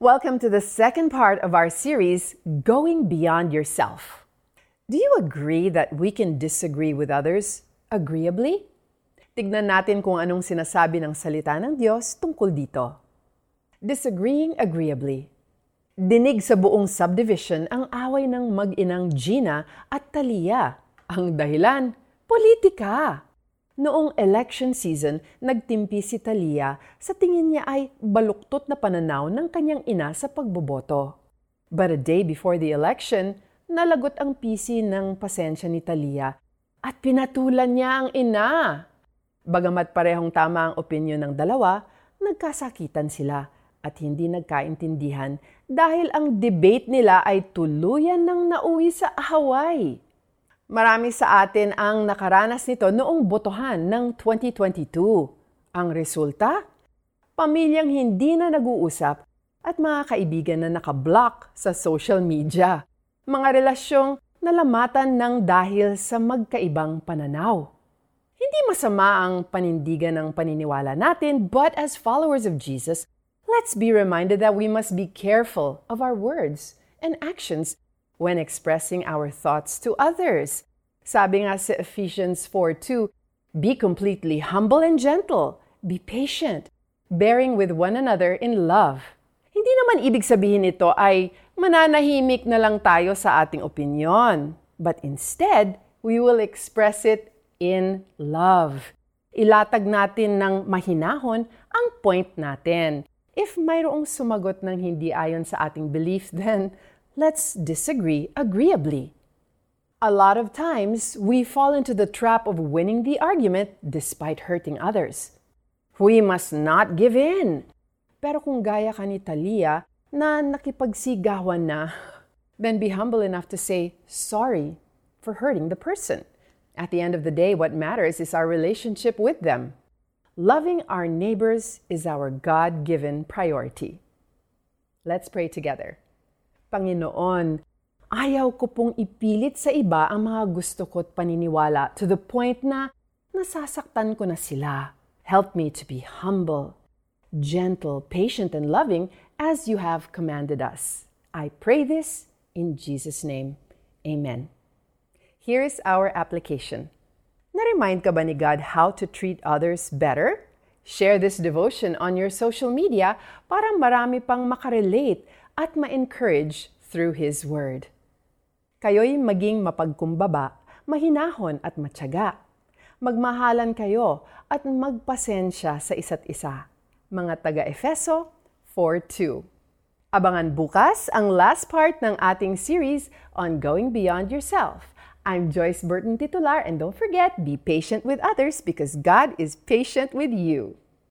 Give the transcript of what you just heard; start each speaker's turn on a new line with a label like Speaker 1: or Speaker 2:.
Speaker 1: Welcome to the second part of our series, Going Beyond Yourself. Do you agree that we can disagree with others agreeably? Tignan natin kung anong sinasabi ng salita ng Diyos tungkol dito. Disagreeing agreeably. Dinig sa buong subdivision ang away ng mag-inang Gina at Talia. Ang dahilan, politika. Noong election season, nagtimpi si Talia sa tingin niya ay baluktot na pananaw ng kanyang ina sa pagboboto. But a day before the election, nalagot ang PC ng pasensya ni Talia at pinatulan niya ang ina. Bagamat parehong tama ang opinyon ng dalawa, nagkasakitan sila at hindi nagkaintindihan dahil ang debate nila ay tuluyan ng nauwi sa Hawaii. Marami sa atin ang nakaranas nito noong botohan ng 2022. Ang resulta? Pamilyang hindi na nag-uusap at mga kaibigan na nakablock sa social media. Mga relasyong nalamatan ng dahil sa magkaibang pananaw. Hindi masama ang panindigan ng paniniwala natin, but as followers of Jesus, let's be reminded that we must be careful of our words and actions when expressing our thoughts to others. Sabi nga sa Ephesians 4:2, Be completely humble and gentle, be patient, bearing with one another in love. Hindi naman ibig sabihin ito ay mananahimik na lang tayo sa ating opinyon, but instead, we will express it in love. Ilatag natin ng mahinahon ang point natin. If mayroong sumagot ng hindi ayon sa ating belief, then let's disagree agreeably. A lot of times, we fall into the trap of winning the argument despite hurting others. We must not give in. Pero kung gaya ka ni Talia na nakipagsigawan na, then be humble enough to say sorry for hurting the person. At the end of the day, what matters is our relationship with them. Loving our neighbors is our God given priority. Let's pray together. Panginoon, ayaw ko pong ipilit sa iba ang mga gusto ko't paniniwala to the point na nasasaktan ko na sila. Help me to be humble, gentle, patient, and loving as you have commanded us. I pray this in Jesus' name. Amen. Here is our application. Na-remind ka ba ni God how to treat others better? Share this devotion on your social media para marami pang makarelate at ma-encourage through His Word. Kayo'y maging mapagkumbaba, mahinahon at matyaga. Magmahalan kayo at magpasensya sa isa't isa. Mga taga-Efeso 4.2 Abangan bukas ang last part ng ating series on Going Beyond Yourself. I'm Joyce Burton Titular and don't forget, be patient with others because God is patient with you.